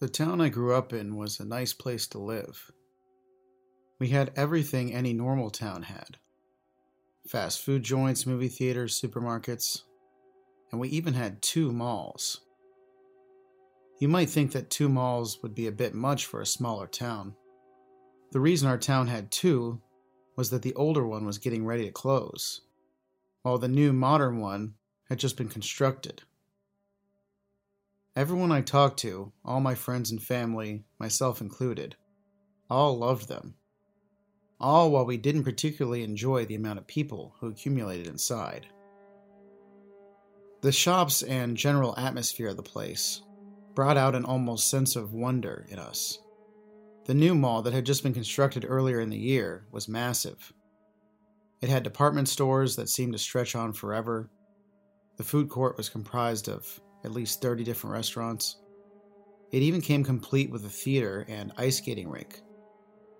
The town I grew up in was a nice place to live. We had everything any normal town had fast food joints, movie theaters, supermarkets, and we even had two malls. You might think that two malls would be a bit much for a smaller town. The reason our town had two was that the older one was getting ready to close, while the new modern one had just been constructed. Everyone I talked to, all my friends and family, myself included, all loved them. All while we didn't particularly enjoy the amount of people who accumulated inside. The shops and general atmosphere of the place brought out an almost sense of wonder in us. The new mall that had just been constructed earlier in the year was massive. It had department stores that seemed to stretch on forever. The food court was comprised of at least 30 different restaurants. It even came complete with a theater and ice skating rink.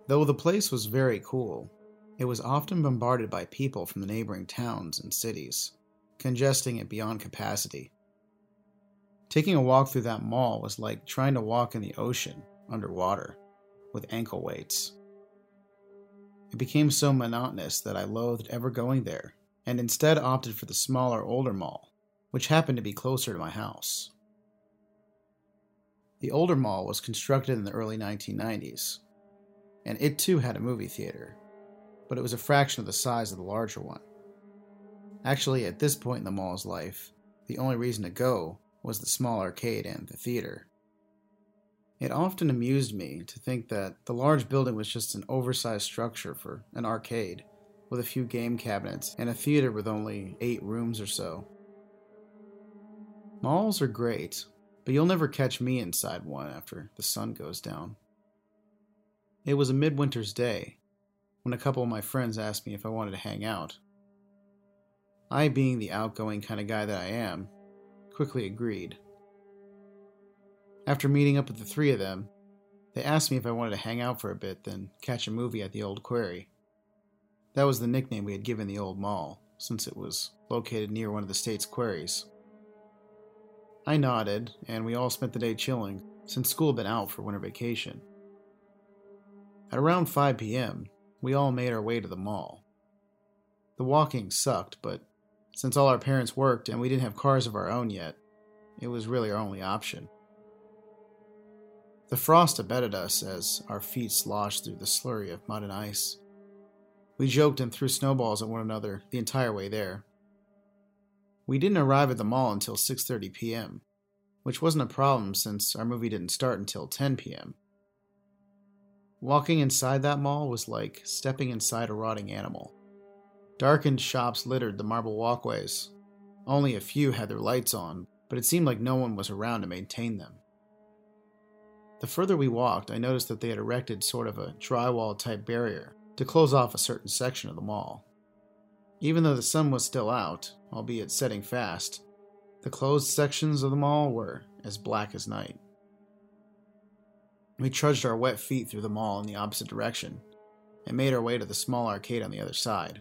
Though the place was very cool, it was often bombarded by people from the neighboring towns and cities, congesting it beyond capacity. Taking a walk through that mall was like trying to walk in the ocean underwater with ankle weights. It became so monotonous that I loathed ever going there and instead opted for the smaller, older mall which happened to be closer to my house. The older mall was constructed in the early 1990s, and it too had a movie theater, but it was a fraction of the size of the larger one. Actually, at this point in the mall's life, the only reason to go was the small arcade and the theater. It often amused me to think that the large building was just an oversized structure for an arcade, with a few game cabinets and a theater with only eight rooms or so. Malls are great, but you'll never catch me inside one after the sun goes down. It was a midwinter's day when a couple of my friends asked me if I wanted to hang out. I, being the outgoing kind of guy that I am, quickly agreed. After meeting up with the three of them, they asked me if I wanted to hang out for a bit, then catch a movie at the old quarry. That was the nickname we had given the old mall, since it was located near one of the state's quarries. I nodded, and we all spent the day chilling, since school had been out for winter vacation. At around 5 p.m., we all made our way to the mall. The walking sucked, but since all our parents worked and we didn't have cars of our own yet, it was really our only option. The frost abetted us as our feet sloshed through the slurry of mud and ice. We joked and threw snowballs at one another the entire way there, we didn't arrive at the mall until 6:30 p.m., which wasn't a problem since our movie didn't start until 10 p.m. Walking inside that mall was like stepping inside a rotting animal. Darkened shops littered the marble walkways. Only a few had their lights on, but it seemed like no one was around to maintain them. The further we walked, I noticed that they had erected sort of a drywall type barrier to close off a certain section of the mall. Even though the sun was still out, albeit setting fast, the closed sections of the mall were as black as night. We trudged our wet feet through the mall in the opposite direction and made our way to the small arcade on the other side.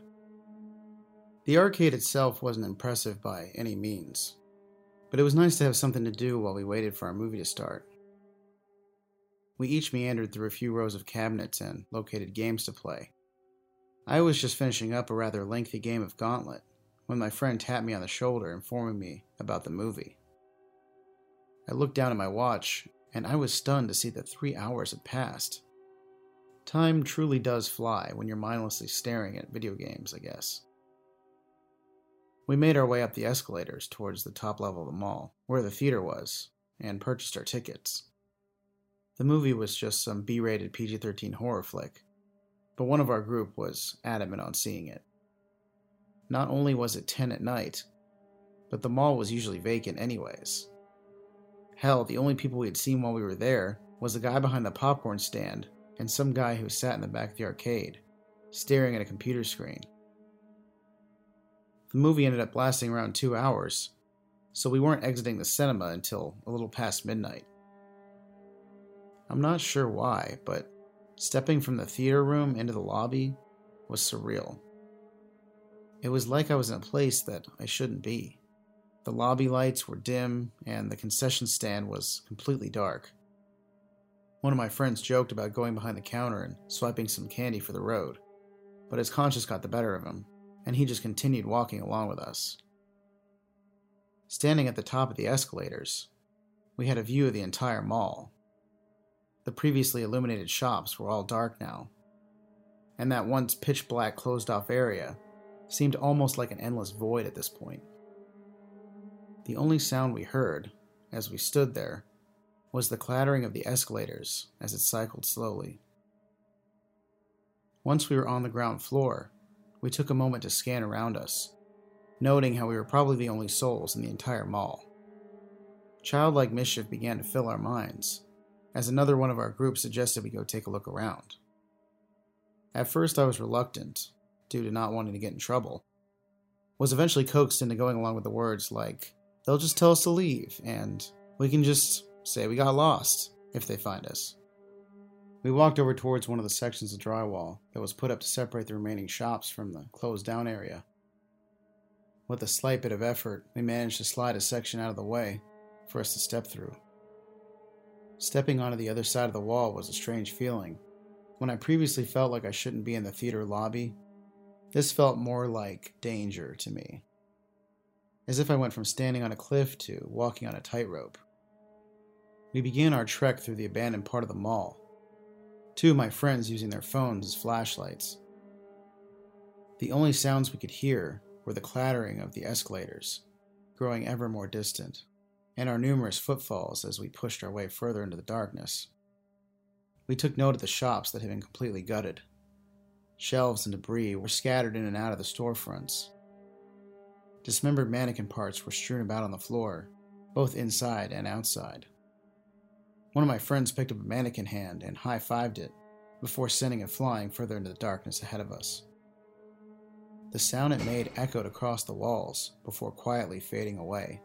The arcade itself wasn't impressive by any means, but it was nice to have something to do while we waited for our movie to start. We each meandered through a few rows of cabinets and located games to play. I was just finishing up a rather lengthy game of Gauntlet when my friend tapped me on the shoulder, informing me about the movie. I looked down at my watch, and I was stunned to see that three hours had passed. Time truly does fly when you're mindlessly staring at video games, I guess. We made our way up the escalators towards the top level of the mall, where the theater was, and purchased our tickets. The movie was just some B rated PG 13 horror flick, but one of our group was adamant on seeing it. Not only was it 10 at night, but the mall was usually vacant anyways. Hell, the only people we had seen while we were there was the guy behind the popcorn stand and some guy who sat in the back of the arcade, staring at a computer screen. The movie ended up lasting around two hours, so we weren't exiting the cinema until a little past midnight. I'm not sure why, but Stepping from the theater room into the lobby was surreal. It was like I was in a place that I shouldn't be. The lobby lights were dim, and the concession stand was completely dark. One of my friends joked about going behind the counter and swiping some candy for the road, but his conscience got the better of him, and he just continued walking along with us. Standing at the top of the escalators, we had a view of the entire mall. The previously illuminated shops were all dark now, and that once pitch black closed off area seemed almost like an endless void at this point. The only sound we heard, as we stood there, was the clattering of the escalators as it cycled slowly. Once we were on the ground floor, we took a moment to scan around us, noting how we were probably the only souls in the entire mall. Childlike mischief began to fill our minds, as another one of our group suggested we go take a look around. At first, I was reluctant, due to not wanting to get in trouble, was eventually coaxed into going along with the words like, they'll just tell us to leave, and we can just say we got lost if they find us. We walked over towards one of the sections of drywall that was put up to separate the remaining shops from the closed down area. With a slight bit of effort, we managed to slide a section out of the way for us to step through. Stepping onto the other side of the wall was a strange feeling. When I previously felt like I shouldn't be in the theater lobby, this felt more like danger to me. As if I went from standing on a cliff to walking on a tightrope. We began our trek through the abandoned part of the mall, two of my friends using their phones as flashlights. The only sounds we could hear were the clattering of the escalators, growing ever more distant, and our numerous footfalls as we pushed our way further into the darkness. We took note of the shops that had been completely gutted. Shelves and debris were scattered in and out of the storefronts. Dismembered mannequin parts were strewn about on the floor, both inside and outside. One of my friends picked up a mannequin hand and high fived it before sending it flying further into the darkness ahead of us. The sound it made echoed across the walls before quietly fading away.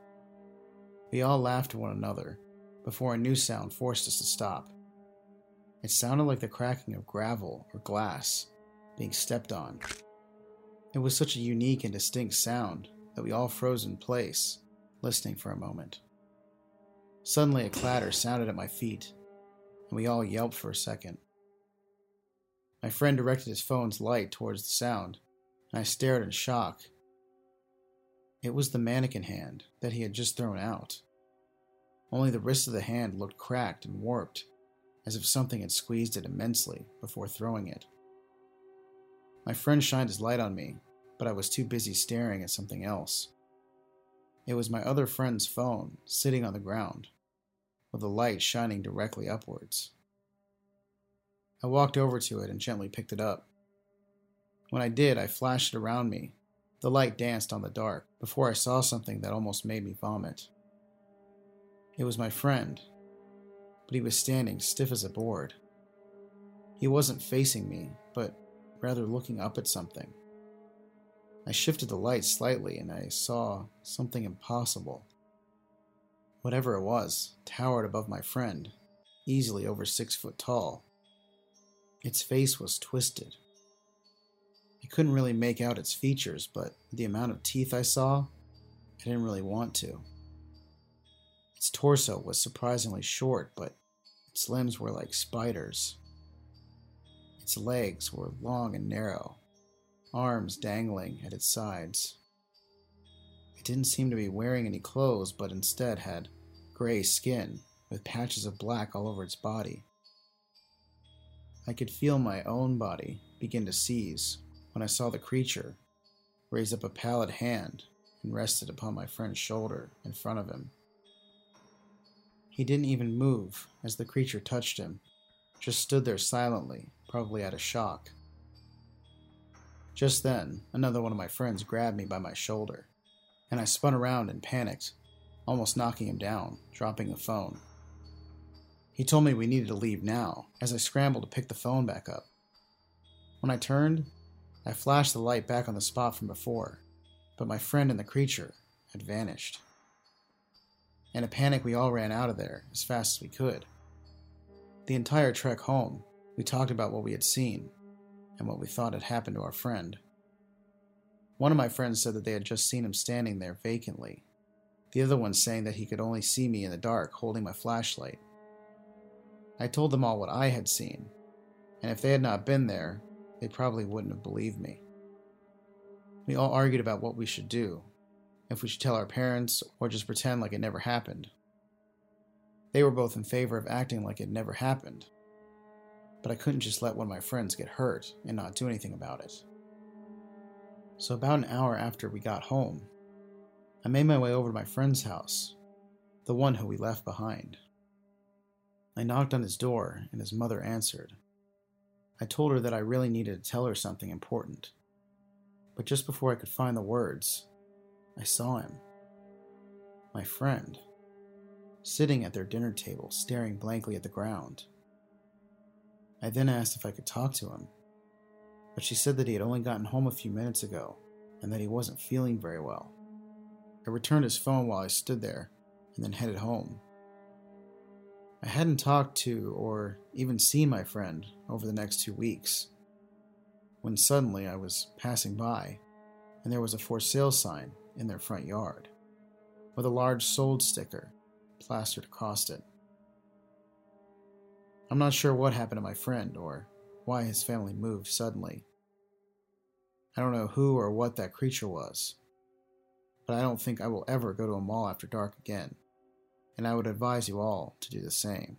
We all laughed at one another before a new sound forced us to stop. It sounded like the cracking of gravel or glass being stepped on. It was such a unique and distinct sound that we all froze in place, listening for a moment. Suddenly, a clatter sounded at my feet, and we all yelped for a second. My friend directed his phone's light towards the sound, and I stared in shock. It was the mannequin hand that he had just thrown out. Only the wrist of the hand looked cracked and warped, as if something had squeezed it immensely before throwing it. My friend shined his light on me, but I was too busy staring at something else. It was my other friend's phone sitting on the ground, with the light shining directly upwards. I walked over to it and gently picked it up. When I did, I flashed it around me. The light danced on the dark before I saw something that almost made me vomit. It was my friend, but he was standing stiff as a board. He wasn't facing me, but rather looking up at something. I shifted the light slightly and I saw something impossible. Whatever it was towered above my friend, easily over six foot tall. Its face was twisted. I couldn't really make out its features, but the amount of teeth I saw, I didn't really want to. Its torso was surprisingly short, but its limbs were like spiders. Its legs were long and narrow, arms dangling at its sides. It didn't seem to be wearing any clothes, but instead had gray skin with patches of black all over its body. I could feel my own body begin to seize when I saw the creature raise up a pallid hand and rest it upon my friend's shoulder in front of him. He didn't even move as the creature touched him, just stood there silently, probably out of shock. Just then, another one of my friends grabbed me by my shoulder and I spun around and panicked, almost knocking him down, dropping the phone. He told me we needed to leave now, as I scrambled to pick the phone back up. When I turned, I flashed the light back on the spot from before, but my friend and the creature had vanished. In a panic, we all ran out of there as fast as we could. The entire trek home, we talked about what we had seen and what we thought had happened to our friend. One of my friends said that they had just seen him standing there vacantly. The other one saying that he could only see me in the dark holding my flashlight. I told them all what I had seen, and if they had not been there, they probably wouldn't have believed me. We all argued about what we should do, if we should tell our parents or just pretend like it never happened. They were both in favor of acting like it never happened, but I couldn't just let one of my friends get hurt and not do anything about it. So, about an hour after we got home, I made my way over to my friend's house, the one who we left behind. I knocked on his door, and his mother answered. I told her that I really needed to tell her something important. But just before I could find the words, I saw him. My friend. Sitting at their dinner table, staring blankly at the ground. I then asked if I could talk to him, but she said that he had only gotten home a few minutes ago and that he wasn't feeling very well. I returned his phone while I stood there and then headed home. I hadn't talked to or even seen my friend over the next two weeks when suddenly I was passing by and there was a for sale sign in their front yard with a large sold sticker plastered across it. I'm not sure what happened to my friend or why his family moved suddenly. I don't know who or what that creature was, but I don't think I will ever go to a mall after dark again and I would advise you all to do the same.